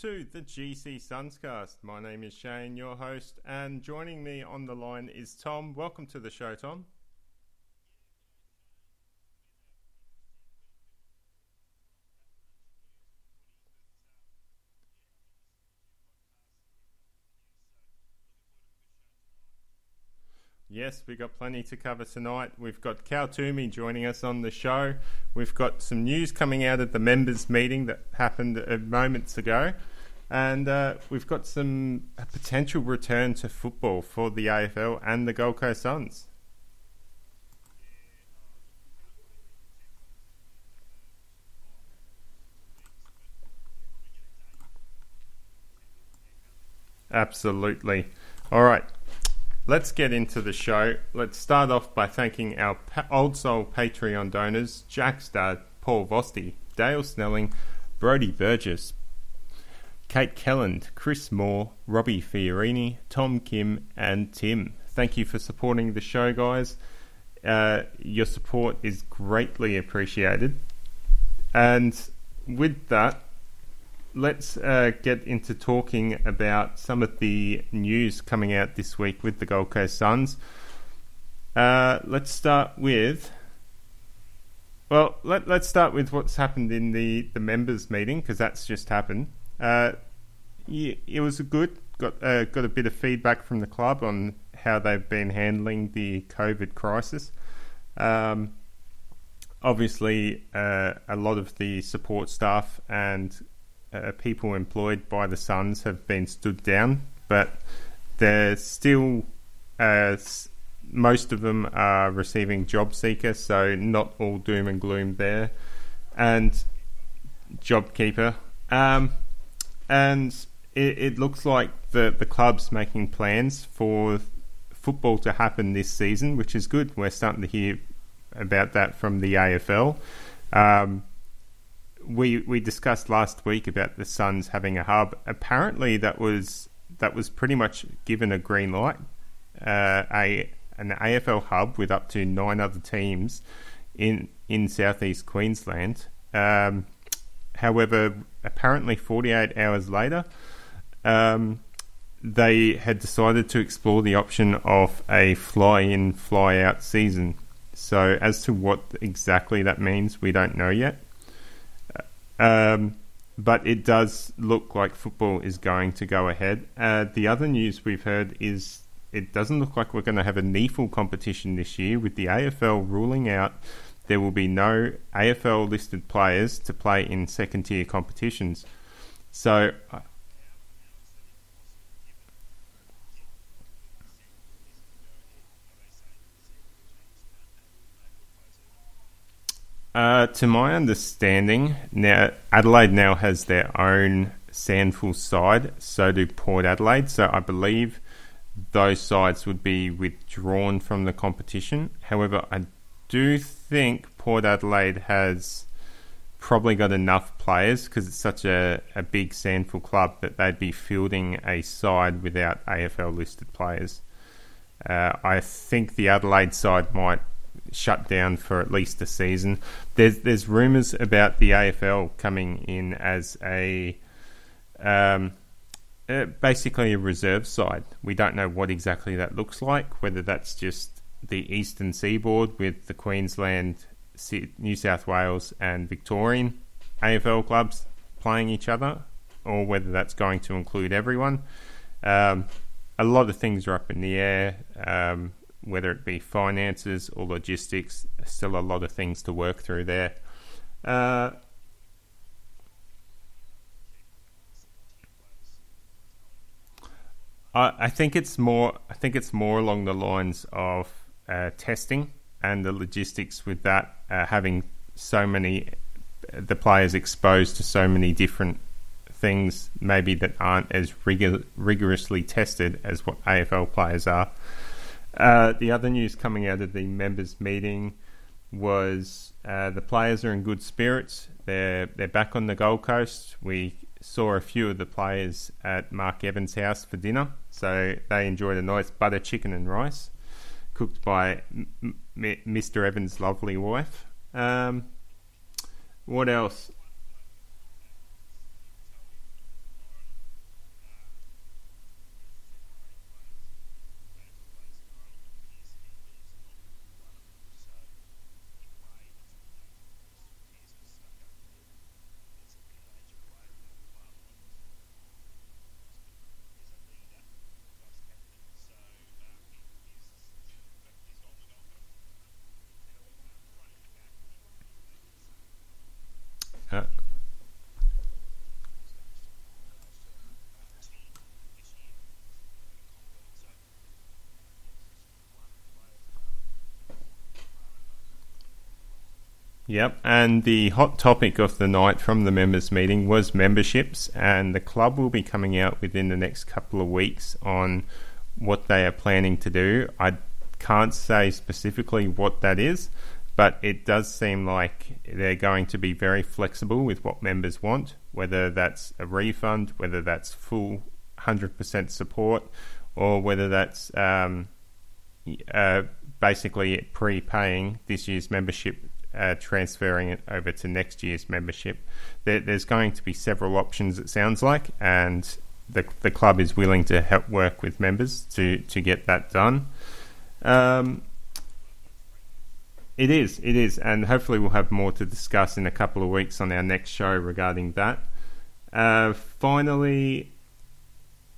to the GC Sunscast. My name is Shane, your host, and joining me on the line is Tom. Welcome to the show, Tom. Yes, we've got plenty to cover tonight. We've got Cal Twomey joining us on the show. We've got some news coming out of the members' meeting that happened moments ago. And uh, we've got some potential return to football for the AFL and the Gold Coast Suns. Absolutely. All right. Let's get into the show. Let's start off by thanking our old soul Patreon donors Jack Stad, Paul Vosti, Dale Snelling, Brody Burgess, Kate Kelland, Chris Moore, Robbie Fiorini, Tom Kim, and Tim. Thank you for supporting the show, guys. Uh, your support is greatly appreciated. And with that, let's uh, get into talking about some of the news coming out this week with the Gold Coast Suns. Uh, let's start with. Well, let, let's start with what's happened in the, the members' meeting because that's just happened. Uh, it was good. Got uh, got a bit of feedback from the club on how they've been handling the COVID crisis. Um, obviously, uh, a lot of the support staff and uh, people employed by the Suns have been stood down, but they're still uh, most of them are receiving job seeker, so not all doom and gloom there, and JobKeeper, um, and it, it looks like the the club's making plans for football to happen this season, which is good. We're starting to hear about that from the AFL. Um, we we discussed last week about the Suns having a hub. Apparently, that was that was pretty much given a green light. Uh, a an AFL hub with up to nine other teams in in southeast Queensland. Um, however, apparently, 48 hours later, um, they had decided to explore the option of a fly-in, fly-out season. So, as to what exactly that means, we don't know yet. Um, but it does look like football is going to go ahead. Uh, the other news we've heard is it doesn't look like we're going to have a NEAFL competition this year, with the AFL ruling out there will be no AFL listed players to play in second tier competitions. So. Uh, to my understanding, now Adelaide now has their own SANFL side. So do Port Adelaide. So I believe those sides would be withdrawn from the competition. However, I do think Port Adelaide has probably got enough players because it's such a, a big SANFL club that they'd be fielding a side without AFL listed players. Uh, I think the Adelaide side might shut down for at least a season. There's there's rumours about the AFL coming in as a um, uh, basically a reserve side. We don't know what exactly that looks like. Whether that's just the eastern seaboard with the Queensland, New South Wales, and Victorian AFL clubs playing each other, or whether that's going to include everyone. Um, a lot of things are up in the air. Um, whether it be finances or logistics, still a lot of things to work through there. Uh, I, I think it's more. I think it's more along the lines of uh, testing and the logistics with that, uh, having so many the players exposed to so many different things, maybe that aren't as rigor- rigorously tested as what AFL players are. Uh, the other news coming out of the members' meeting was uh, the players are in good spirits. They're they're back on the Gold Coast. We saw a few of the players at Mark Evans' house for dinner, so they enjoyed a nice butter chicken and rice cooked by M- M- Mr. Evans' lovely wife. Um, what else? Yep, and the hot topic of the night from the members' meeting was memberships, and the club will be coming out within the next couple of weeks on what they are planning to do. I can't say specifically what that is, but it does seem like they're going to be very flexible with what members want, whether that's a refund, whether that's full 100% support, or whether that's um, uh, basically prepaying this year's membership uh, transferring it over to next year's membership. There, there's going to be several options, it sounds like, and the, the club is willing to help work with members to, to get that done. Um, it is, it is, and hopefully we'll have more to discuss in a couple of weeks on our next show regarding that. Uh, finally,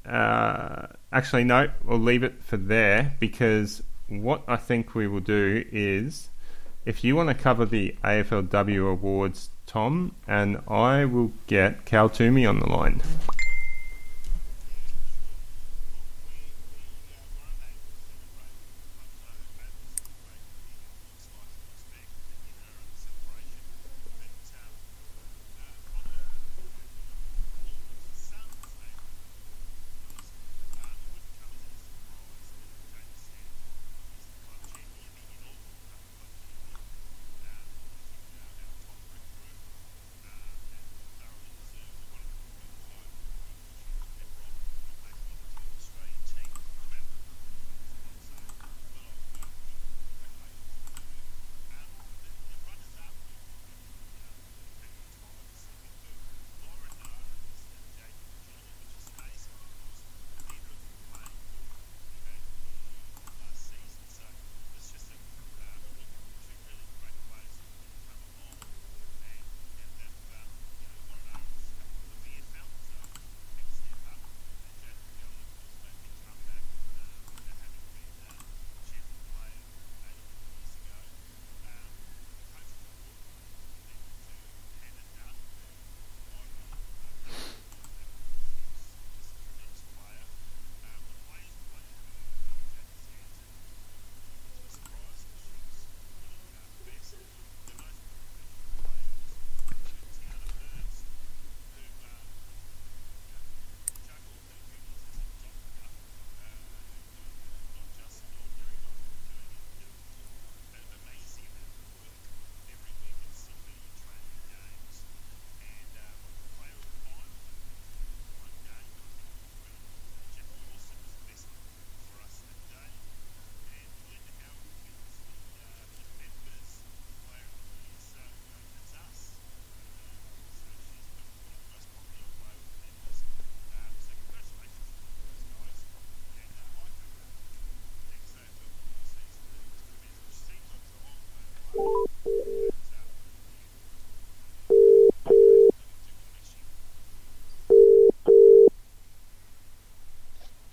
uh, actually, no, we'll leave it for there because what I think we will do is if you want to cover the AFLW awards, Tom, and I will get Cal Twomey on the line.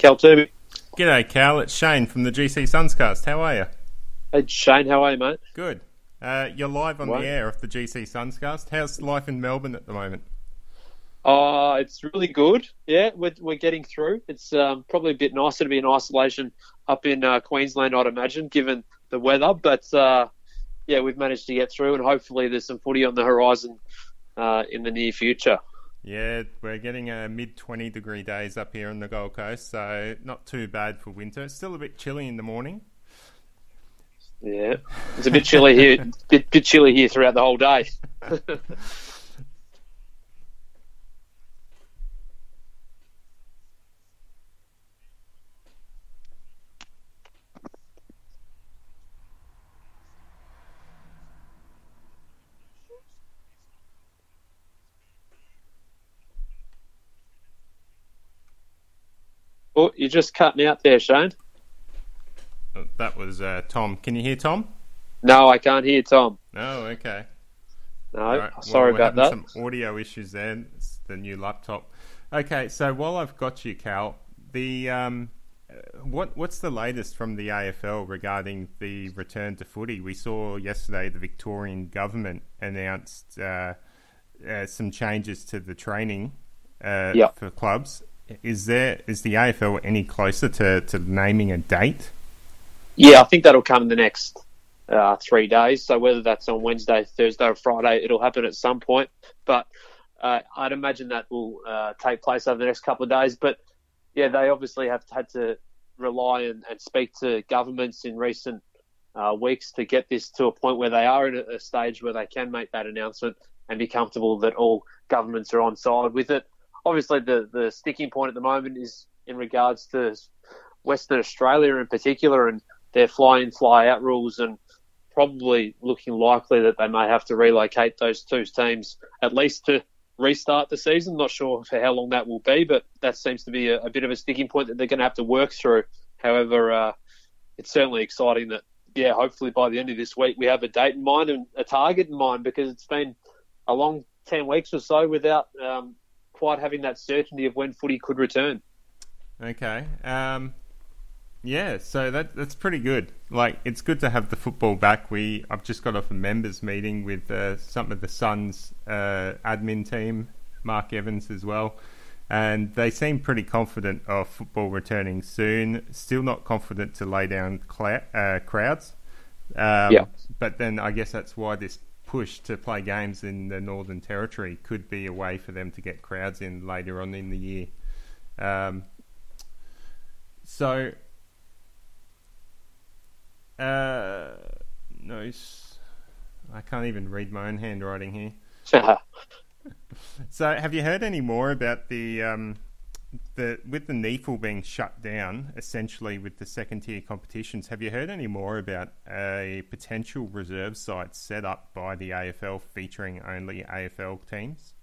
Cal Twomey. G'day, Cal. It's Shane from the GC Sunscast. How are you? Hey, Shane, how are you, mate? Good. Uh, you're live on What? the air of the GC Sunscast. How's life in Melbourne at the moment? Oh, it's really good. Yeah, we're, we're getting through. It's um, probably a bit nicer to be in isolation up in uh, Queensland, I'd imagine, given the weather. But uh, yeah, we've managed to get through, and hopefully there's some footy on the horizon uh, in the near future. Yeah, we're getting a mid 20 degree days up here on the Gold Coast, so not too bad for winter. It's still a bit chilly in the morning. Yeah, it's a bit chilly here. bit, bit chilly here throughout the whole day. Oh, you're just cutting out there, Shane. Oh, That was uh, Tom. Can you hear Tom? No, I can't hear Tom. Oh, okay. No, right, sorry well, about that. Some audio issues there. It's the new laptop. Okay, so while I've got you, Cal, the um, uh, what what's the latest from the AFL regarding the return to footy? We saw yesterday the Victorian government announced uh, uh, some changes to the training uh, Yep. for clubs. Is there is the AFL any closer to, to naming a date? Yeah, I think that'll come in the next uh, three days. So whether that's on Wednesday, Thursday, or Friday, it'll happen at some point. But uh, I'd imagine that will uh, take place over the next couple of days. But yeah, they obviously have had to rely and, and speak to governments in recent uh, weeks to get this to a point where they are in a, a stage where they can make that announcement and be comfortable that all governments are on side with it. Obviously, the, the sticking point at the moment is in regards to Western Australia in particular and their fly in, fly out rules, and probably looking likely that they may have to relocate those two teams at least to restart the season. Not sure for how long that will be, but that seems to be a, a bit of a sticking point that they're going to have to work through. However, uh, it's certainly exciting that, yeah, hopefully by the end of this week we have a date in mind and a target in mind because it's been a long 10 weeks or so without um, quite having that certainty of when footy could return. Okay. Um, yeah, so that that's pretty good. Like, it's good to have the football back. We I've just got off a members meeting with uh, some of the Suns uh, admin team, Mark Evans as well, and they seem pretty confident of football returning soon. Still not confident to lay down cla- uh, crowds. Um, Yeah. But then I guess that's why this push to play games in the Northern Territory could be a way for them to get crowds in later on in the year. Um, so, uh, no, I can't even read my own handwriting here. So, have you heard any more about the um, the with the NEAFL being shut down, essentially with the second tier competitions? Have you heard any more about a potential reserve site set up by the AFL featuring only AFL teams?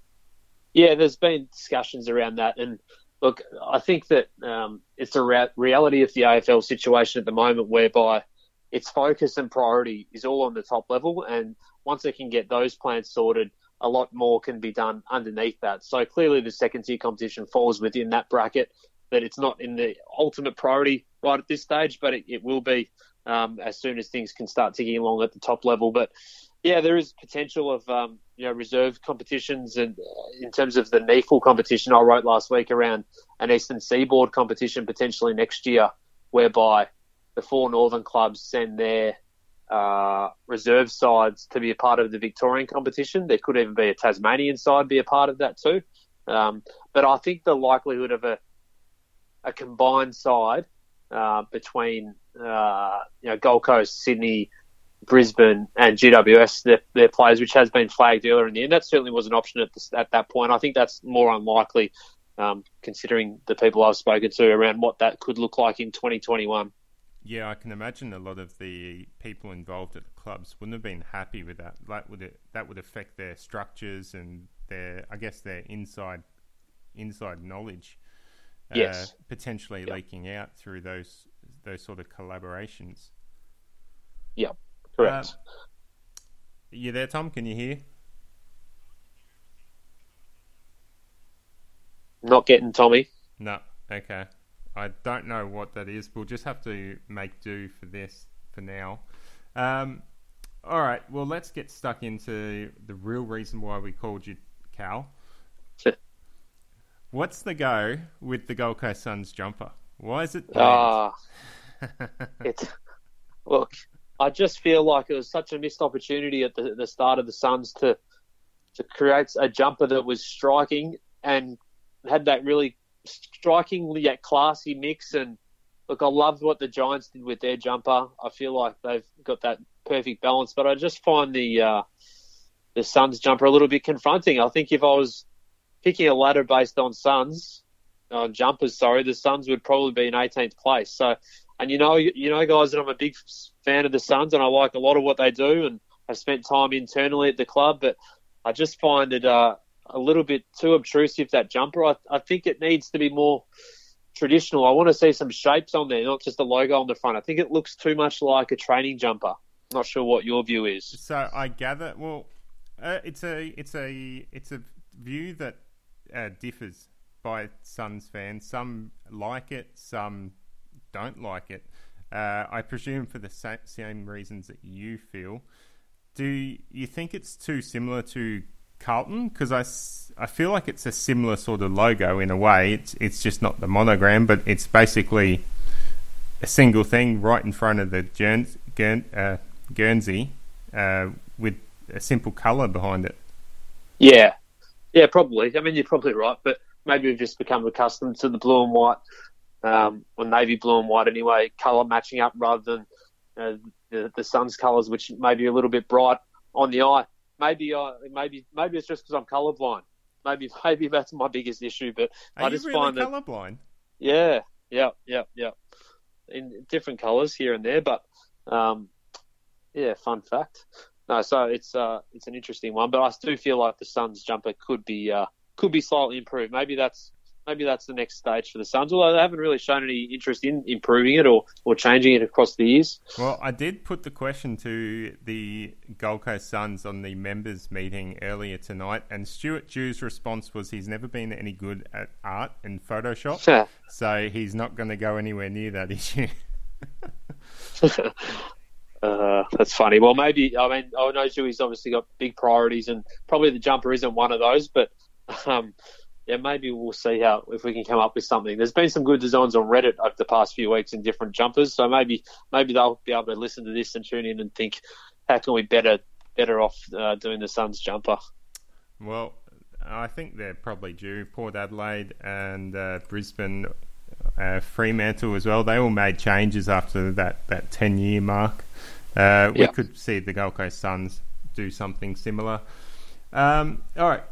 Yeah, there's been discussions around that, and look, I think that um, it's a rea- reality of the AFL situation at the moment, whereby its focus and priority is all on the top level, and once it can get those plans sorted, a lot more can be done underneath that. So clearly, the second tier competition falls within that bracket. That it's not in the ultimate priority right at this stage, but it, it will be um, as soon as things can start ticking along at the top level. But yeah, there is potential of um, you know reserve competitions, and uh, in terms of the NEAFL competition, I wrote last week around an Eastern Seaboard competition potentially next year, whereby the four northern clubs send their uh, reserve sides to be a part of the Victorian competition. There could even be a Tasmanian side be a part of that too. Um, but I think the likelihood of a a combined side uh, between uh, you know Gold Coast, Sydney, Brisbane, and GWS, their, their players, which has been flagged earlier in the end, that certainly was an option at, this, at that point. I think that's more unlikely, um, considering the people I've spoken to around what that could look like in 2021. Yeah, I can imagine a lot of the people involved at the clubs wouldn't have been happy with that. That would that would affect their structures and their, I guess, their inside inside knowledge. uh, Yes. potentially Yep. leaking out through those those sort of collaborations. Yep, correct. Uh, you there, Tom? Can you hear? Not getting Tommy. No. Okay. I don't know what that is. We'll just have to make do for this for now. Um, all right. Well, let's get stuck into the real reason why we called you Cal. What's the go with the Gold Coast Suns jumper? Why is it? Ah, it's look. I just feel like it was such a missed opportunity at the, the start of the Suns to to create a jumper that was striking and had that really striking yet classy mix. And look, I loved what the Giants did with their jumper. I feel like they've got that perfect balance. But I just find the uh, the Suns jumper a little bit confronting. I think if I was picking a ladder based on Suns on jumpers, sorry, the Suns would probably be in 18th place. So, and you know, you know, guys, that I'm a big fan of the Suns, and I like a lot of what they do, and I've spent time internally at the club, but I just find it uh, a little bit too obtrusive that jumper. I, I think it needs to be more traditional. I want to see some shapes on there, not just the logo on the front. I think it looks too much like a training jumper. Not sure what your view is. So I gather, well, uh, it's a it's a it's a view that uh, differs by Suns fans. Some like it, some don't like it. Uh, I presume for the sa- same reasons that you feel. Do you think it's too similar to Carlton? Because I, I feel like it's a similar sort of logo in a way. It's it's just not the monogram, but it's basically a single thing right in front of the uh, Guernsey uh, with a simple colour behind it. Yeah, yeah, probably. I mean, you're probably right, but maybe we've just become accustomed to the blue and white, um, or navy blue and white anyway, colour matching up rather than uh, the, the sun's colours, which may be a little bit bright on the eye. Maybe I maybe maybe it's just because I'm colorblind. Maybe maybe that's my biggest issue. But Are I just really find that colourblind? yeah, yeah, yeah, yeah, in different colours here and there. But um, yeah, fun fact. No, so it's uh, it's an interesting one, but I do feel like the Suns jumper could be uh, could be slightly improved. Maybe that's maybe that's the next stage for the Suns. Although they haven't really shown any interest in improving it or, or changing it across the years. Well, I did put the question to the Gold Coast Suns on the members meeting earlier tonight, and Stuart Dew's response was he's never been any good at art and Photoshop, so he's not going to go anywhere near that issue. Uh, that's funny. Well, maybe I mean I know Dewey's obviously got big priorities, and probably the jumper isn't one of those. But um, yeah, maybe we'll see how if we can come up with something. There's been some good designs on Reddit over the past few weeks in different jumpers, so maybe maybe they'll be able to listen to this and tune in and think, how can we better better off uh, doing the Suns jumper? Well, I think they're probably due. Port Adelaide and uh, Brisbane, uh, Fremantle as well. They all made changes after that that ten year mark. Uh, we Yeah. could see the Gold Coast Suns do something similar. Um, all right.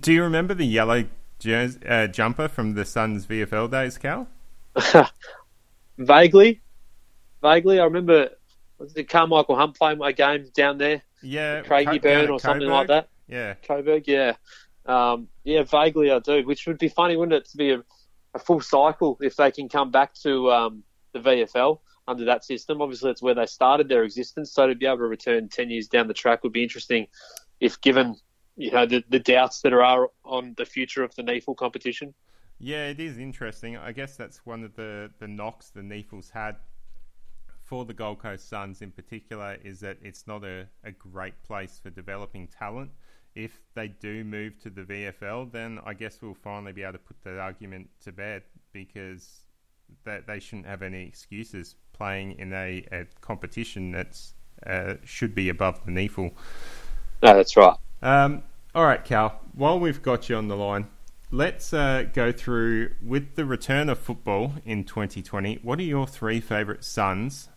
Do you remember the yellow jers- uh, jumper from the Suns VFL days, Cal? Vaguely, vaguely, I remember was it Carmichael Hunt playing my game down there, Yeah, Craigie Co- Burn or something Coburg. like that. Yeah, Coburg, yeah. Um, yeah, vaguely I do, which would be funny, wouldn't it, to be a, a full cycle if they can come back to um, the VFL under that system. Obviously, it's where they started their existence, so to be able to return 10 years down the track would be interesting if given you know the, the doubts that are on the future of the NEAFL competition. yeah, it is interesting. I guess that's one of the the knocks the Neefles had for the Gold Coast Suns in particular is that it's not a, a great place for developing talent. If they do move to the VFL, then I guess we'll finally be able to put that argument to bed because that they shouldn't have any excuses playing in a, a competition that's uh, should be above the NEAFL. No, that's right. Um, all right, Cal. While we've got you on the line, let's uh, go through with the return of football in 2020. What are your three favourite Suns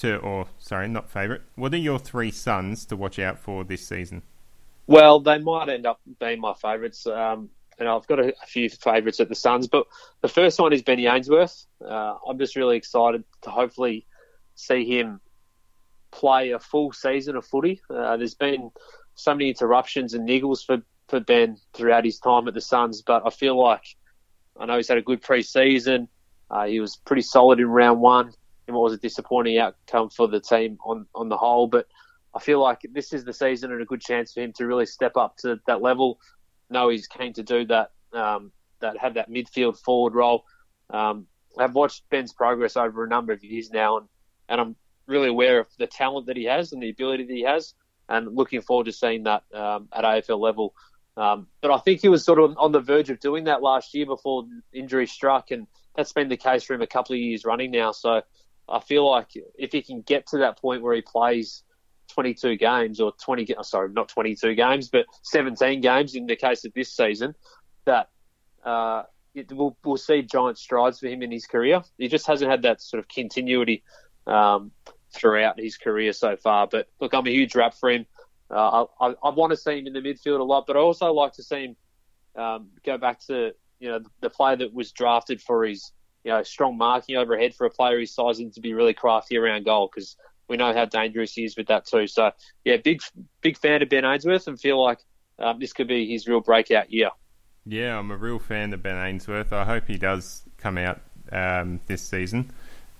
to, or sorry, not favourite? What are your three Suns to watch out for this season? Well, they might end up being my favourites. Um, and I've got a, a few favourites at the Suns, but the first one is Benny Ainsworth. Uh, I'm just really excited to hopefully see him play a full season of footy. Uh, there's been so many interruptions and niggles for, for Ben throughout his time at the Suns, but I feel like I know he's had a good pre-season. Uh, he was pretty solid in round one, and what was a disappointing outcome for the team on, on the whole. But I feel like this is the season and a good chance for him to really step up to that level. Know he's keen to do that, um, that have that midfield forward role. Um, I've watched Ben's progress over a number of years now, and, and I'm really aware of the talent that he has and the ability that he has, and looking forward to seeing that um, at AFL level. Um, but I think he was sort of on the verge of doing that last year before injury struck, and that's been the case for him a couple of years running now. So I feel like if he can get to that point where he plays 22 games or 20, sorry, not 22 games, but 17 games in the case of this season, that uh, it, we'll, we'll see giant strides for him in his career. He just hasn't had that sort of continuity um, throughout his career so far. But look, I'm a huge rap for him. Uh, I, I, I, want to see him in the midfield a lot, but I also like to see him um, go back to you know the, the player that was drafted for his you know strong marking overhead for a player his size and to be really crafty around goal because we know how dangerous he is with that too. So yeah, big big fan of Ben Ainsworth and feel like um, this could be his real breakout year. Yeah, I'm a real fan of Ben Ainsworth. I hope he does come out um, this season.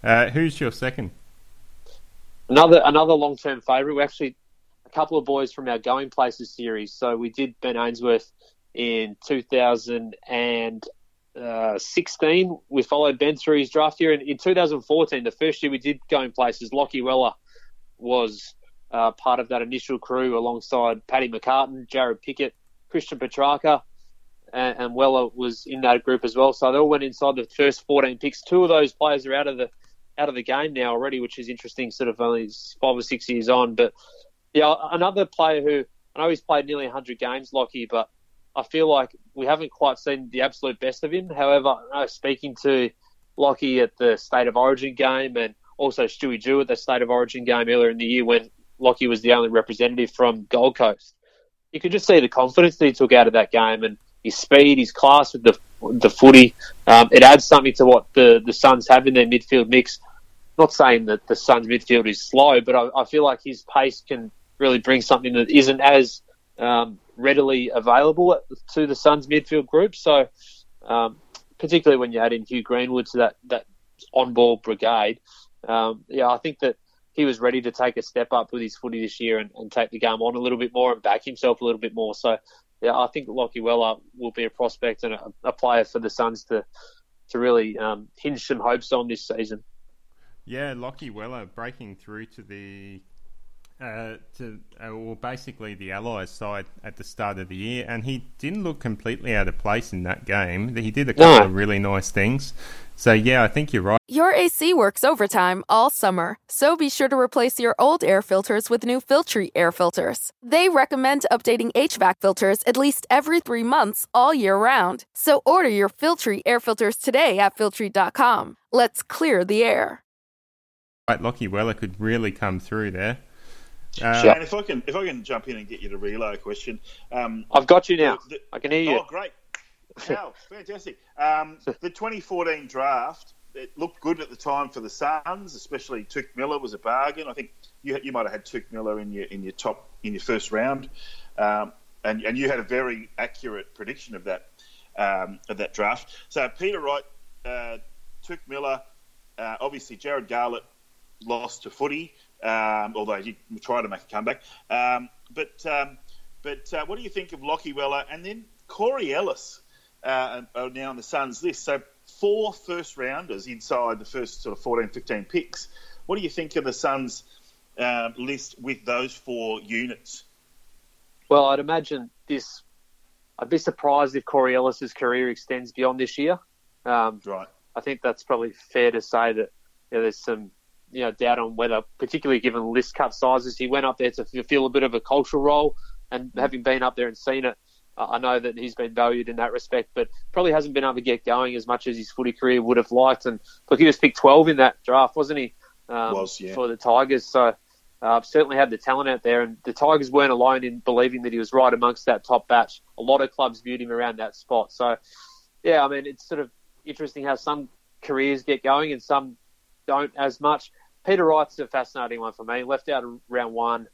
Uh, who's your second? Another another long term favourite. We actually a couple of boys from our Going Places series. So we did Ben Ainsworth in 2016. We followed Ben through his draft year. And in 2014, the first year we did Going Places, Lachie Weller was uh, part of that initial crew alongside Paddy McCartan, Jarrod Pickett, Christian Petracca and, and Weller was in that group as well. So they all went inside the first 14 picks. Two of those players are out of the out of the game now already, which is interesting. Sort of only five or six years on, but yeah, another player who I know he's played nearly 100 games, Lachie, but I feel like we haven't quite seen the absolute best of him. However, speaking to Lachie at the State of Origin game and also Stewie Dew at the State of Origin game earlier in the year when Lachie was the only representative from Gold Coast, you could just see the confidence that he took out of that game. And his speed, his class with the the footy. Um, it adds something to what the the Suns have in their midfield mix. Not saying that the Suns midfield is slow, but I, I feel like his pace can really bring something that isn't as um, readily available to the Suns midfield group. So, um, particularly when you add in Hugh Greenwood to that that on ball brigade, um, yeah, I think that he was ready to take a step up with his footy this year and, and, take the game on a little bit more and back himself a little bit more. So yeah, I think Lachie Weller will be a prospect and a, a player for the Suns to to really um, hinge some hopes on this season. Yeah, Lachie Weller breaking through to the uh, to uh, well, basically the Allies side at the start of the year, and he didn't look completely out of place in that game. He did a couple no. of really nice things. So yeah, I think you're right. Your AC works overtime all summer, so be sure to replace your old air filters with new Filtry air filters. They recommend updating HVAC filters at least every three months all year round. So order your Filtry air filters today at Filtry.com. Let's clear the air. Right, Lachie Weller could really come through there. Uh, Shane, if I can, if I can jump in and get you to relay a question, um, I've got you now. The, I can hear you. Oh, great! Wow, fantastic. Um, the 2014 draft, it looked good at the time for the Suns, especially Touk Miller was a bargain. I think you you might have had Touk Miller in your in your top in your first round, um, and and you had a very accurate prediction of that um, of that draft. So Peter Wright, uh, Touk Miller, uh, obviously Jarrod Garlett lost to footy um, although he tried to make a comeback. Um, but um, but uh, what do you think of Lachie Weller and then Corey Ellis uh, are now on the Suns list? So four first rounders inside the first sort of 14, 15 picks. What do you think of the Suns um, list with those four units? Well, I'd imagine this. I'd be surprised if Corey Ellis's career extends beyond this year. Um, right. I think that's probably fair to say that you know, there's some you know doubt on whether, particularly given list cut sizes, he went up there to fulfil a bit of a cultural role. And having been up there and seen it, I know that he's been valued in that respect, but probably hasn't been able to get going as much as his footy career would have liked. And look, he was picked 12 in that draft, wasn't he? Um, was yeah. For the Tigers, so uh, certainly had the talent out there, and the Tigers weren't alone in believing that he was right amongst that top batch. A lot of clubs viewed him around that spot. So, yeah, I mean, it's sort of interesting how some careers get going and some don't as much. Peter Wright's a fascinating one for me. Left out of round one.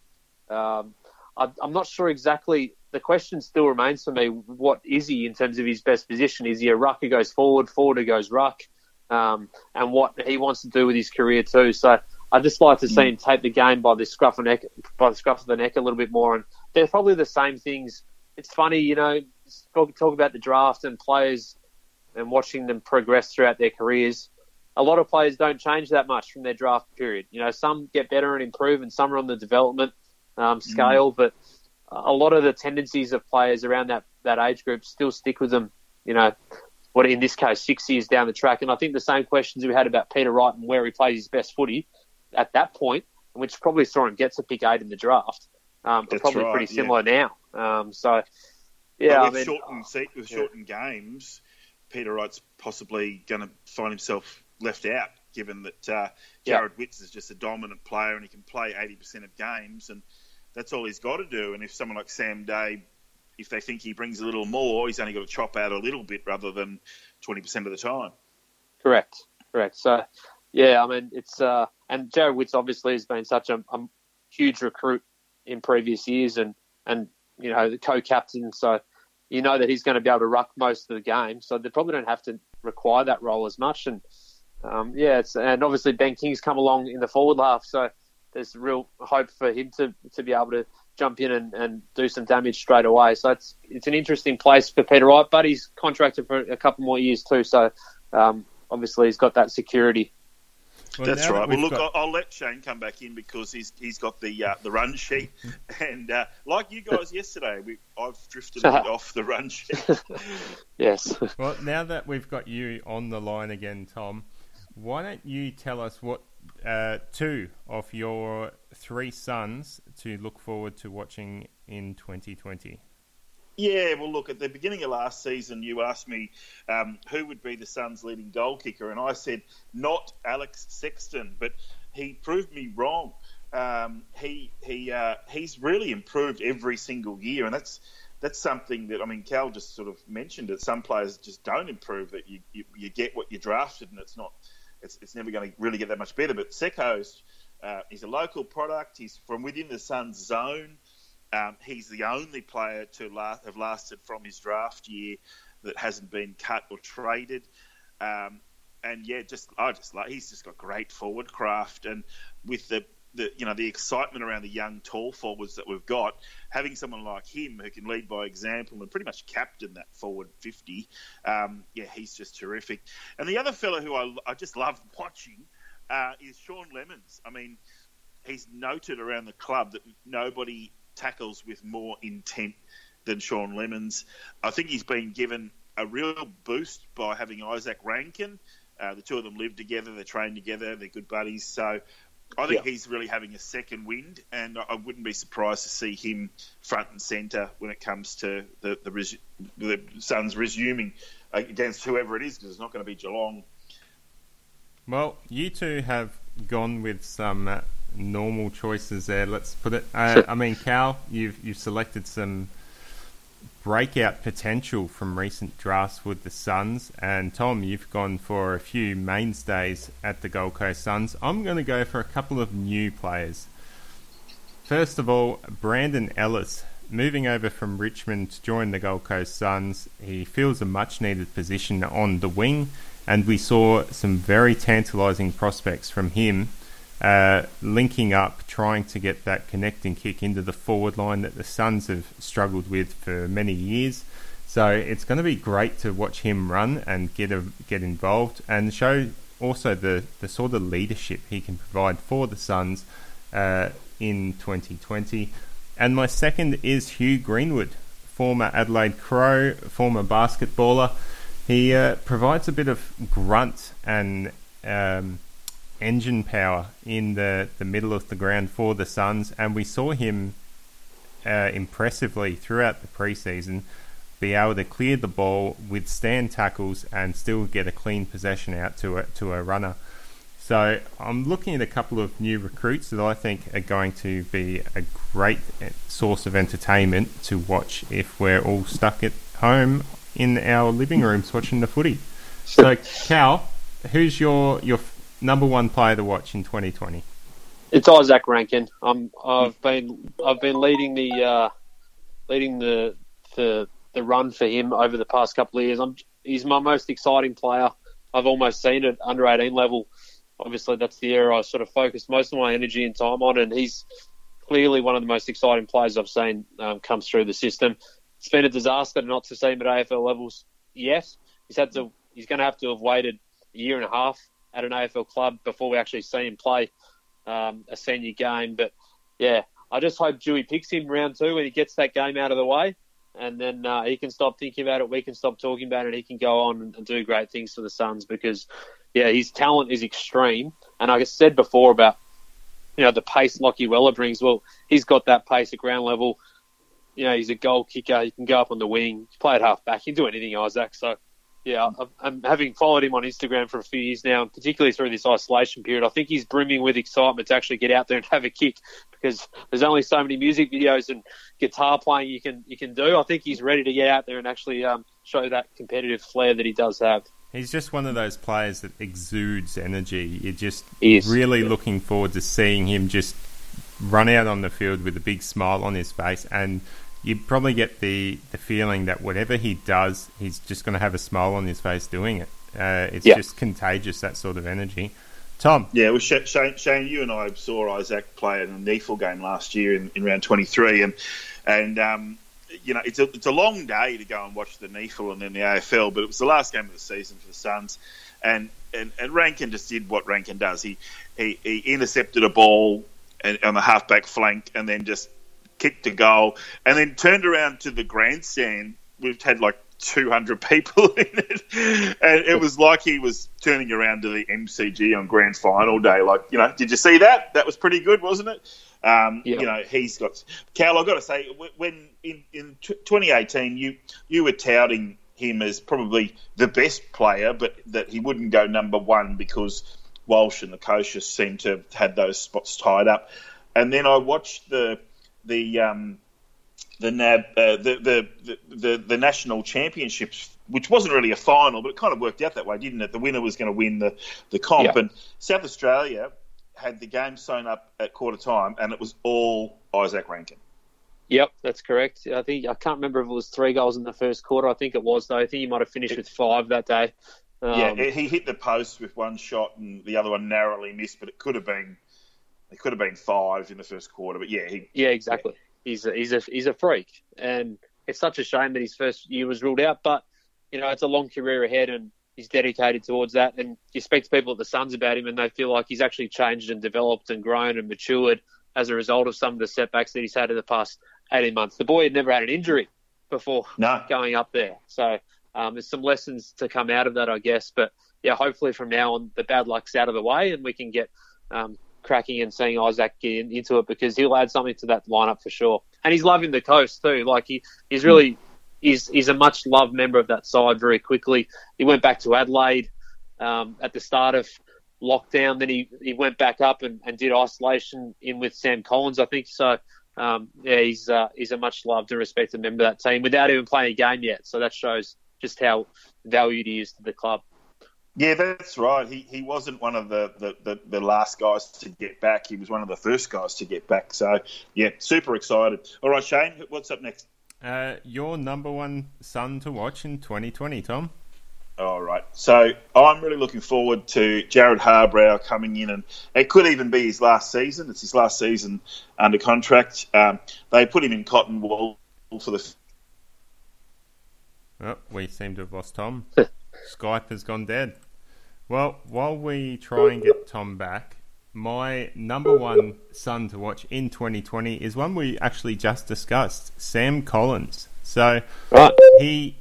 Um, I, am not sure exactly. The question still remains for me: What is he in terms of his best position? Is he a ruck who goes forward, forward who goes ruck, um, and what he wants to do with his career too? So I'd just like to see him take the game by the scruff of neck, by the scruff of the neck a little bit more. And they're probably the same things. It's funny, you know, talk, talk about the draft and players and watching them progress throughout their careers a lot of players don't change that much from their draft period. You know, some get better and improve, and some are on the development um, scale. Mm. But a lot of the tendencies of players around that that age group still stick with them. You know, what in this case six years down the track. And I think the same questions we had about Peter Wright and where he plays his best footy at that point, which probably saw him get to pick eight in the draft, um, are probably right, pretty similar yeah. now. Um, so yeah, with I mean, shortened, with shortened yeah. games, Peter Wright's possibly going to find himself left out, given that uh, Jarrod Witts is just a dominant player and he can play 80% of games, and that's all he's got to do. And if someone like Sam Day, if they think he brings a little more, he's only got to chop out a little bit rather than 20% of the time. Correct, correct. So, yeah, I mean, it's uh, and Jarrod Witts obviously has been such a, a huge recruit in previous years, and and you know the co-captain, so you know that he's going to be able to ruck most of the game. So they probably don't have to require that role as much. And um, yeah, it's, and obviously Ben King's come along in the forward half, so there's real hope for him to, to be able to jump in and, and do some damage straight away. So it's it's an interesting place for Peter Wright, but he's contracted for a couple more years too. So um, obviously he's got that security. Well, That's right. That well, look, got... I'll, I'll, let Shane come back in because he's he's got the uh, the run sheet, and uh, like you guys yesterday, we, I've drifted a bit off the run sheet. yes. Well, now that we've got you on the line again, Tom, why don't you tell us what uh, two of your three Suns to look forward to watching in 2020? Yeah, well, look, at the beginning of last season, you asked me um, who would be the Suns' leading goal kicker, and I said not Alex Sexton, but he proved me wrong. Um, he he uh, he's really improved every single year, and that's that's something that I mean, Cal just sort of mentioned it. Some players just don't improve; that you, you, you get what you drafted, and it's not it's, it's never going to really get that much better. But Seko's uh, he's a local product. He's from within the Suns zone. Um, he's the only player to last, have lasted from his draft year that hasn't been cut or traded. Um, and yeah, just I just like he's just got great forward craft, and with the the you know the excitement around the young tall forwards that we've got, having someone like him who can lead by example and pretty much captain that forward fifty, um, yeah, he's just terrific. And the other fellow who I, I just love watching uh, is Sean Lemmens. I mean, he's noted around the club that nobody tackles with more intent than Sean Lemmens. I think he's been given a real boost by having Izak Rankine. Uh, the two of them live together, they train together, they're good buddies. So I think he's really having a second wind, and I wouldn't be surprised to see him front and centre when it comes to the the, res- the Suns resuming against whoever it is, because it's not going to be Geelong. Well, you two have gone with some uh, normal choices there. Let's put it. Uh, I mean, Cal, you've you've selected some breakout potential from recent drafts with the Suns, and Tom, you've gone for a few mainstays at the Gold Coast Suns. I'm going to go for a couple of new players. First of all, Brandon Ellis. Moving over from Richmond to join the Gold Coast Suns, he fills a much needed position on the wing, and we saw some very tantalising prospects from him uh, linking up, trying to get that connecting kick into the forward line that the Suns have struggled with for many years. So it's going to be great to watch him run and get a, get involved and show also the, the sort of leadership he can provide for the Suns uh, in 2020. And my second is Hugh Greenwood, former Adelaide Crow, former basketballer. He uh, provides a bit of grunt and um, engine power in the, the middle of the ground for the Suns, and we saw him uh, impressively throughout the preseason be able to clear the ball, withstand tackles, and still get a clean possession out to a, to a runner. So I'm looking at a couple of new recruits that I think are going to be a great source of entertainment to watch if we're all stuck at home in our living rooms watching the footy. So, Cal, who's your your number one player to watch in 2020? It's Izak Rankine. I'm, I've been I've been leading the uh, leading the, the the run for him over the past couple of years. I'm, he's my most exciting player I've almost seen at under 18 level. Obviously, that's the area I sort of focused most of my energy and time on, and he's clearly one of the most exciting players I've seen um, come through the system. It's been a disaster not to see him at AFL levels yet. He's had to. He's going to have to have waited a year and a half at an AFL club before we actually see him play um, a senior game. But yeah, I just hope Dewey picks him round two when he gets that game out of the way. And then uh, he can stop thinking about it. We can stop talking about it. He can go on and, do great things for the Suns because, yeah, his talent is extreme. And like I said before about, you know, the pace Lachie Weller brings. Well, he's got that pace at ground level. You know, he's a goal kicker. He can go up on the wing, play at half back. He can do anything, Izak. So yeah, I'm having followed him on Instagram for a few years now, and particularly through this isolation period. I think he's brimming with excitement to actually get out there and have a kick because there's only so many music videos and guitar playing you can you can do. I think he's ready to get out there and actually um, show that competitive flair that he does have. He's just one of those players that exudes energy. You're just really looking forward to seeing him just run out on the field with a big smile on his face and you probably get the, the feeling that whatever he does, he's just going to have a smile on his face doing it. Uh, it's yeah. just contagious, that sort of energy. Tom. Yeah, well, Shane, Shane, you and I saw Izak play in a NEAFL game last year in, in round 23, and and um, you know it's a it's a long day to go and watch the NEAFL and then the AFL, but it was the last game of the season for the Suns, and and, and Rankine just did what Rankine does. He he, he intercepted a ball on the halfback flank and then just kicked a goal, and then turned around to the grandstand. We've had like 200 people in it, and it was like he was turning around to the MCG on grand final day. Like, you know, did you see that? That was pretty good, wasn't it? Um, yeah. You know, he's got Cal. I've got to say, when in, in 2018, you you were touting him as probably the best player, but that he wouldn't go number one because Walsh and the coaches seemed to have had those spots tied up. And then I watched the the um, the NAB uh, the, the, the the national championships, which wasn't really a final, but it kind of worked out that way, didn't it? The winner was going to win the the comp, yeah. and South Australia had the game sewn up at quarter time, and it was all Izak Rankine. Yep, that's correct. I think I can't remember if it was three goals in the first quarter. I think it was though. I think he might have finished with five that day. Um, yeah, he hit the post with one shot, and the other one narrowly missed, but it could have been it could have been five in the first quarter, but yeah, he, yeah, exactly. Yeah. He's a, he's a he's a freak, and it's such a shame that his first year was ruled out. But you know, it's a long career ahead, and he's dedicated towards that. And you speak to people at the Suns about him, and they feel like he's actually changed and developed and grown and matured as a result of some of the setbacks that he's had in the past 18 months. The boy had never had an injury before no. going up there, so um, there's some lessons to come out of that, I guess. But yeah, hopefully from now on, the bad luck's out of the way, and we can get um, cracking and seeing Izak get into it because he'll add something to that lineup for sure. And he's loving the coast too. Like he, he's really he's he's a much loved member of that side very quickly. He went back to Adelaide um, at the start of lockdown. Then he, he went back up and, and did isolation in with Sam Collins, I think. So um, yeah, he's uh, he's a much loved and respected member of that team without even playing a game yet. So that shows just how valued he is to the club. Yeah, that's right. He he wasn't one of the, the, the, the, last guys to get back. He was one of the first guys to get back. So, yeah, super excited. All right, Shane, what's up next? Uh, your number one son to watch in 2020, Tom? All right. So I'm really looking forward to Jarrod Harbrow coming in, and it could even be his last season. It's his last season under contract. Um, they put him in cotton wool for the. Oh, we seem to have lost Tom. Skype has gone dead. Well, while we try and get Tom back, my number one son to watch in 2020 is one we actually just discussed, Sam Collins. So right. he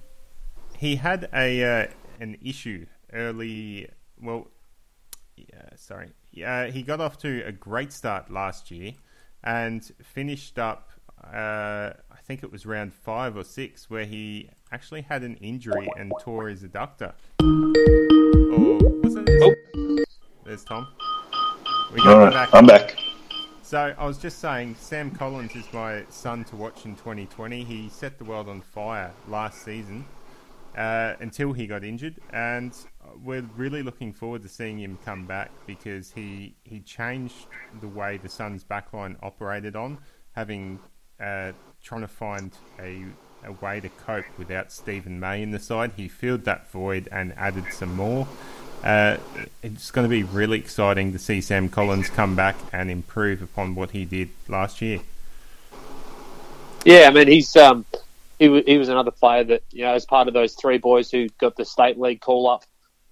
he had a uh, an issue early. Well, yeah, sorry, uh, he got off to a great start last year and finished up. Uh, I think it was round five or six where he actually had an injury and tore his adductor. Or was it? Oh. There's Tom. We got right, back. I'm back. So I was just saying, Sam Collins is my son to watch in 2020. He set the world on fire last season uh, until he got injured, and we're really looking forward to seeing him come back because he he changed the way the Suns backline operated on, having uh, trying to find a a way to cope without Steven May in the side. He filled that void and added some more. Uh, it's going to be really exciting to see Sam Collins come back and improve upon what he did last year. Yeah, I mean he's um, he w- he was another player that you know as part of those three boys who got the state league call up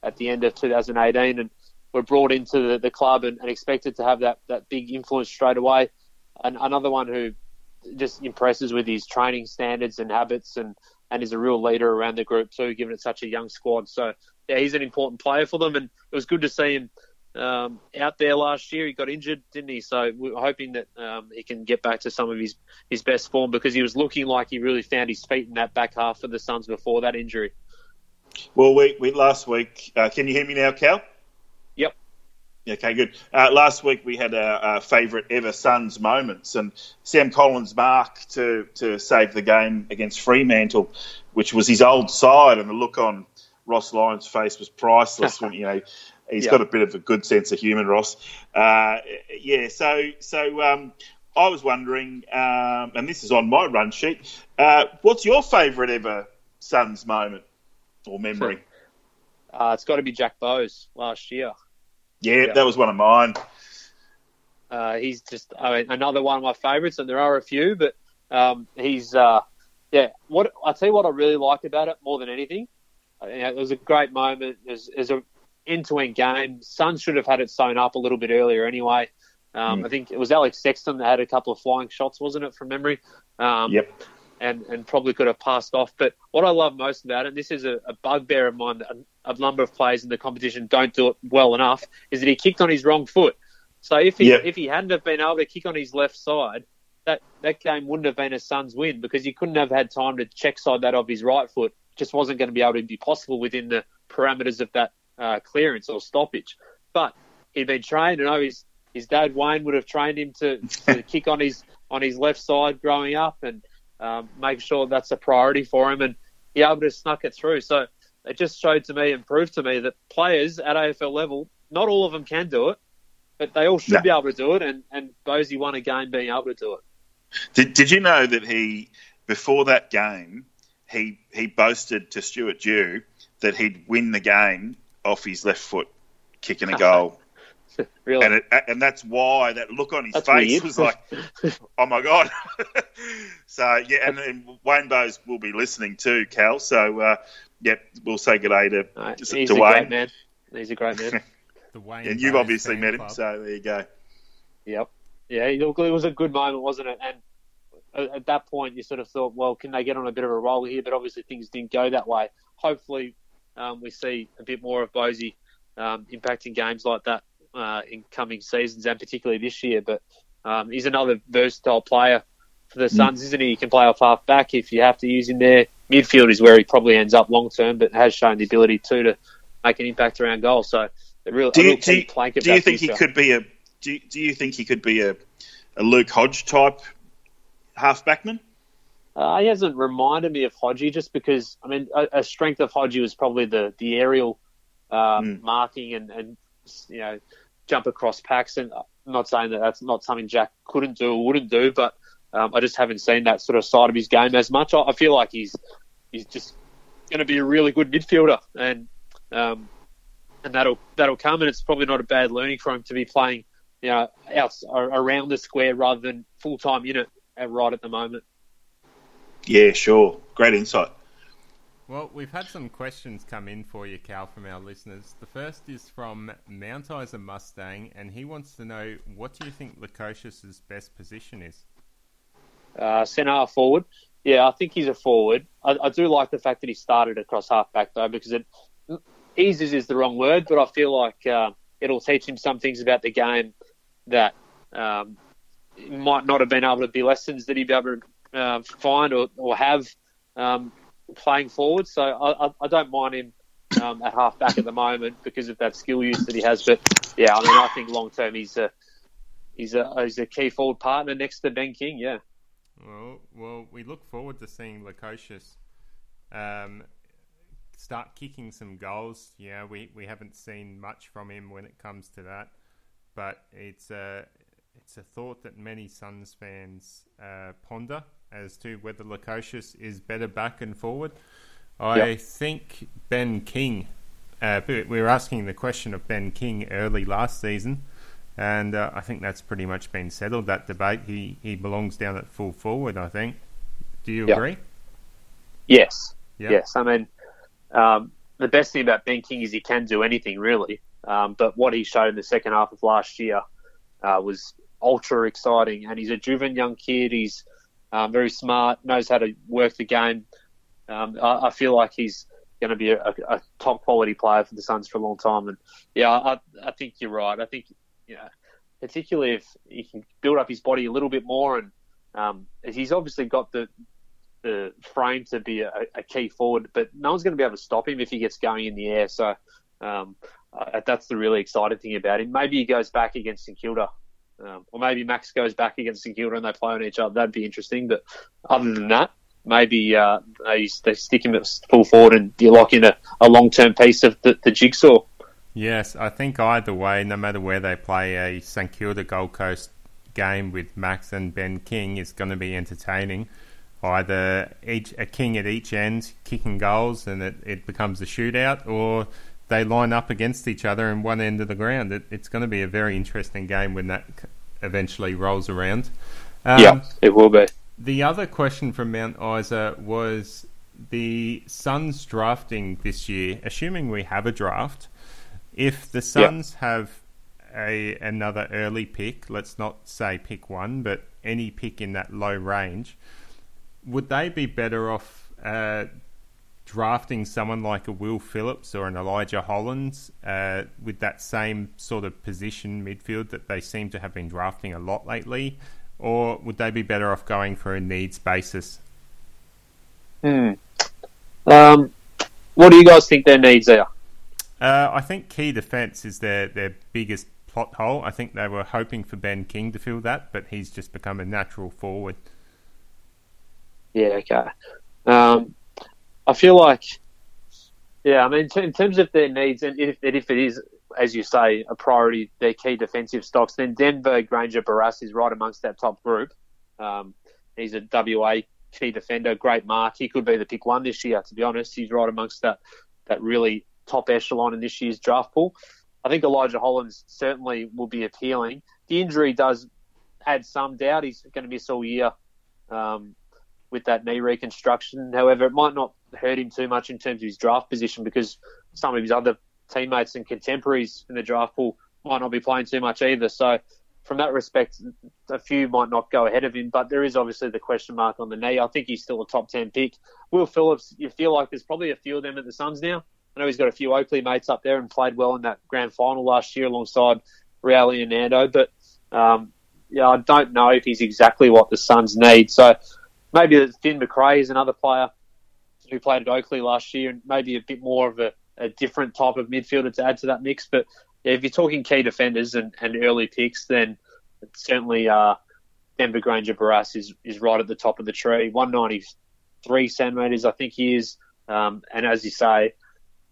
at the end of 2018, and were brought into the, the club and, and, expected to have that, that big influence straight away. And another one who just impresses with his training standards and habits and, and is a real leader around the group too, given it's such a young squad. So yeah, he's an important player for them, and it was good to see him um, out there last year. He got injured, didn't he? So we're hoping that um, he can get back to some of his, his best form because he was looking like he really found his feet in that back half of the Suns before that injury. Well, we, we last week. Uh, can you hear me now, Cal? Yep. Okay, good. Uh, last week we had our, our favourite ever Suns moments, and Sam Collins' mark to to save the game against Fremantle, which was his old side, and the look on Ross Lyon's face was priceless. when you know he's yep. got a bit of a good sense of humour, Ross. Uh, yeah, so so um, I was wondering, um, and this is on my run sheet. Uh, what's your favourite ever Suns moment or memory? Uh, it's got to be Jack Bowes last year. Yeah, yeah, that was one of mine. Uh, he's just I mean, another one of my favourites, and there are a few, but um, he's uh, yeah. What I tell you, what I really liked about it more than anything, you know, it was a great moment. It was, a end-to-end game. Suns should have had it sewn up a little bit earlier anyway. Um, mm. I think it was Alex Sexton that had a couple of flying shots, wasn't it, from memory? Um, yep. And, and probably could have passed off. But what I love most about it, and this is a, a bugbear of mine that a, a, number of players in the competition don't do it well enough, is that he kicked on his wrong foot. So if he yep. if he hadn't have been able to kick on his left side, that that game wouldn't have been a Suns win because he couldn't have had time to check side that off his right foot. Just wasn't going to be able to be possible within the parameters of that uh, clearance or stoppage. But he'd been trained, and I know his his dad Wayne would have trained him to, to kick on his on his left side growing up, and um, make sure that's a priority for him, and he able to snuck it through. So it just showed to me and proved to me that players at AFL level, not all of them can do it, but they all should no. be able to do it, and and Bosey won a game being able to do it. Did Did you know that he before that game he he boasted to Stuart Dew that he'd win the game off his left foot, kicking a goal. really? And, it, and that's why that look on his that's face weird. was like, oh my God. so, yeah, and, and Wayne Bowes will be listening too, Cal. So, uh, yep, we'll say good day to, right. to, He's to a Wayne. Great man. He's a great man. the Wayne and you've obviously met him, club. so there you go. Yep. Yeah, it was a good moment, wasn't it? And at that point, you sort of thought, well, can they get on a bit of a roll here? But obviously, things didn't go that way. Hopefully, um, we see a bit more of Bosey um, impacting games like that uh, in coming seasons and particularly this year. But um, he's another versatile player for the mm. Suns, mm. isn't he? He can play off half back if you have to use him there. Midfield is where he probably ends up long term, but has shown the ability too to make an impact around goal. So, a real, do you, do you, do you think future. he could be a do you, do you think he could be a, a Luke Hodge type half backman? Uh, he hasn't reminded me of Hodgie just because, I mean, a, a strength of Hodgie was probably the, the aerial uh, mm. marking and, and, you know, jump across packs. And I'm not saying that that's not something Jack couldn't do or wouldn't do, but um, I just haven't seen that sort of side of his game as much. I, I feel like he's he's just going to be a really good midfielder, and um, and that'll that'll come. And it's probably not a bad learning for him to be playing, you know, out around the square rather than full time in it right at the moment. Yeah, sure. Great insight. Well, we've had some questions come in for you, Cal, from our listeners. The first is from Mount Isa Mustang, and he wants to know what do you think Lukosius's best position is? Uh, centre forward. Yeah, I think he's a forward. I, I, do like the fact that he started across half back though, because it eases is the wrong word, but I feel like uh, it'll teach him some things about the game that um, might not have been able to be lessons that he'd be able to uh, find or, or have um, playing forward. So I, I, don't mind him um, at half back at the moment because of that skill use that he has. But yeah, I mean, I think long term he's a he's a he's a key forward partner next to Ben King. Yeah. Well, well, we look forward to seeing Lukosius um, start kicking some goals. Yeah, we, we haven't seen much from him when it comes to that, but it's a it's a thought that many Suns fans uh, ponder as to whether Lukosius is better back and forward. I yep. think Ben King. Uh, we were asking the question of Ben King early last season, and uh, I think that's pretty much been settled. That debate. He he belongs down at full forward. I think. Do you yep. agree? Yes. Yep. Yes. I mean, um, the best thing about Ben King is he can do anything really. Um, but what he showed in the second half of last year uh, was ultra exciting. And he's a driven young kid. He's um, very smart, knows how to work the game. Um, I, I, feel like he's going to be a, a, top quality player for the Suns for a long time. And yeah, I, I think you're right. I think, you know, particularly if he can build up his body a little bit more and um, he's obviously got the the frame to be a, a, key forward, but no one's going to be able to stop him if he gets going in the air. So um, uh, that's the really exciting thing about him. Maybe he goes back against St Kilda, um, or maybe Max goes back against St Kilda and they play on each other. That'd be interesting. But other than that, maybe uh, they, they stick him at full forward and you lock in a, a long term piece of the, the jigsaw. Yes, I think either way, no matter where they play, a St Kilda Gold Coast game with Max and Ben King is going to be entertaining either each a king at each end kicking goals and it, it becomes a shootout, or they line up against each other in one end of the ground. It, it's going to be a very interesting game when that eventually rolls around. Um, yeah, it will be. The other question from Mount Isa was the Suns drafting this year, assuming we have a draft. If the Suns have a another early pick, let's not say pick one, but any pick in that low range, would they be better off uh, drafting someone like a Will Phillips or an Elijah Hollands uh, with that same sort of position midfield that they seem to have been drafting a lot lately? Or would they be better off going for a needs basis? Hmm. Um, what do you guys think their needs are? Uh, I think key defence is their, their biggest plot hole. I think they were hoping for Ben King to fill that, but he's just become a natural forward. Yeah, okay. Um, I feel like, yeah, I mean, in terms of their needs, and if, if it is, as you say, a priority, their key defensive stocks, then Denver Grainger Barras is right amongst that top group. Um, he's a WA key defender, great mark. He could be the pick one this year, to be honest. He's right amongst that, that really top echelon in this year's draft pool. I think Elijah Hollands certainly will be appealing. The injury does add some doubt. He's going to miss all year. Um, with that knee reconstruction. However, it might not hurt him too much in terms of his draft position because some of his other teammates and contemporaries in the draft pool might not be playing too much either. So, from that respect, a few might not go ahead of him, but there is obviously the question mark on the knee. I think he's still a top 10 pick. Will Phillips, you feel like there's probably a few of them at the Suns now. I know he's got a few Oakleigh mates up there and played well in that grand final last year alongside Rowley and Nando, but um, yeah, I don't know if he's exactly what the Suns need. So maybe Finn Macrae is another player who played at Oakleigh last year, and maybe a bit more of a, a different type of midfielder to add to that mix. But if you're talking key defenders and, and early picks, then certainly uh, Denver Grainger Barras is, is right at the top of the tree. 193 centimetres, I think he is. Um, and as you say,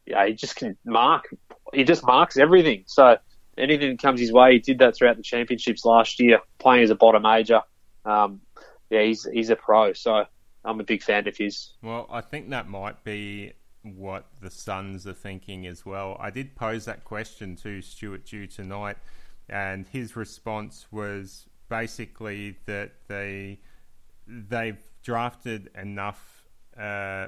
yeah, he just can mark. He just marks everything. So anything that comes his way, he did that throughout the championships last year, playing as a bottom major. Um, yeah, he's he's a pro, so I'm a big fan of his. Well, I think that might be what the Suns are thinking as well. I did pose that question to Stuart Dew tonight, and his response was basically that they they've drafted enough uh,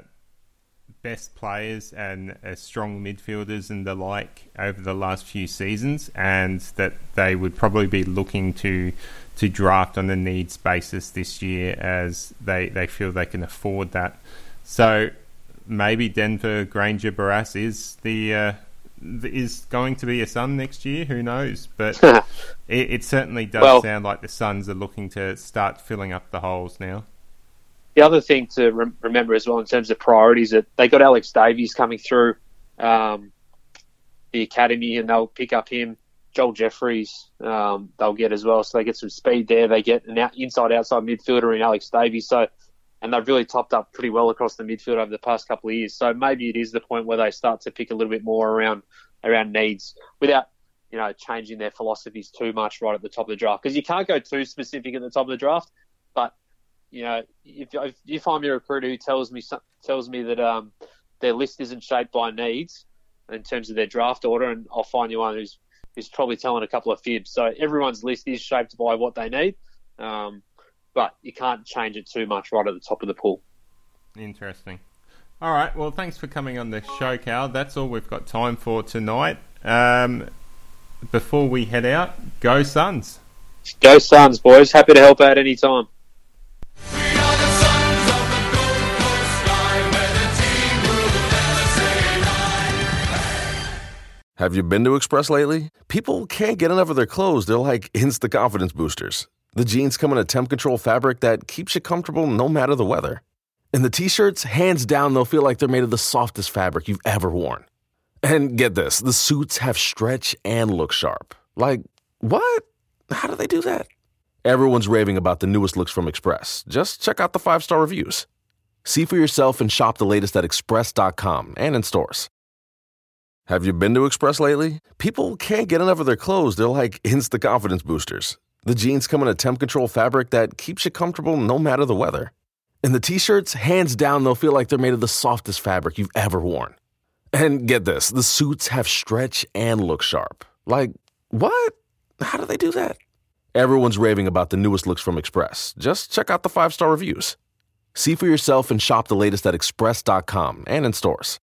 best players and uh, strong midfielders and the like over the last few seasons, and that they would probably be looking to to draft on a needs basis this year as they, they feel they can afford that. So maybe Denver Grainger Barras is the uh, is going to be a Sun next year. Who knows? But it, it, certainly does well, sound like the Suns are looking to start filling up the holes now. The other thing to re- remember as well in terms of priorities that they got Alex Davies coming through um, the academy, and they'll pick up him. Joel Jeffries um, they'll get as well. So they get some speed there. They get an out, inside outside midfielder in Alex Davies. So and they've really topped up pretty well across the midfield over the past couple of years. So maybe it is the point where they start to pick a little bit more around around needs without you know changing their philosophies too much right at the top of the draft because you can't go too specific at the top of the draft. But you know if, if you find me a recruiter who tells me tells me that um, their list isn't shaped by needs in terms of their draft order, and I'll find you one who's is probably telling a couple of fibs. So everyone's list is shaped by what they need, um, but you can't change it too much right at the top of the pool. Interesting. All right. Well, thanks for coming on the show, Cal. That's all we've got time for tonight. Um, before we head out, go Suns. Go Suns, boys. Happy to help out anytime. Have you been to Express lately? People can't get enough of their clothes. They're like instant confidence boosters. The jeans come in a temp control fabric that keeps you comfortable no matter the weather. And the t shirts, hands down, they'll feel like they're made of the softest fabric you've ever worn. And get this the suits have stretch and look sharp. Like, what? How do they do that? Everyone's raving about the newest looks from Express. Just check out the five star reviews. See for yourself and shop the latest at express.com and in stores. Have you been to Express lately? People can't get enough of their clothes. They're like instant confidence boosters. The jeans come in a temp control fabric that keeps you comfortable no matter the weather. And the t shirts, hands down, they'll feel like they're made of the softest fabric you've ever worn. And get this the suits have stretch and look sharp. Like, what? How do they do that? Everyone's raving about the newest looks from Express. Just check out the five star reviews. See for yourself and shop the latest at express.com and in stores.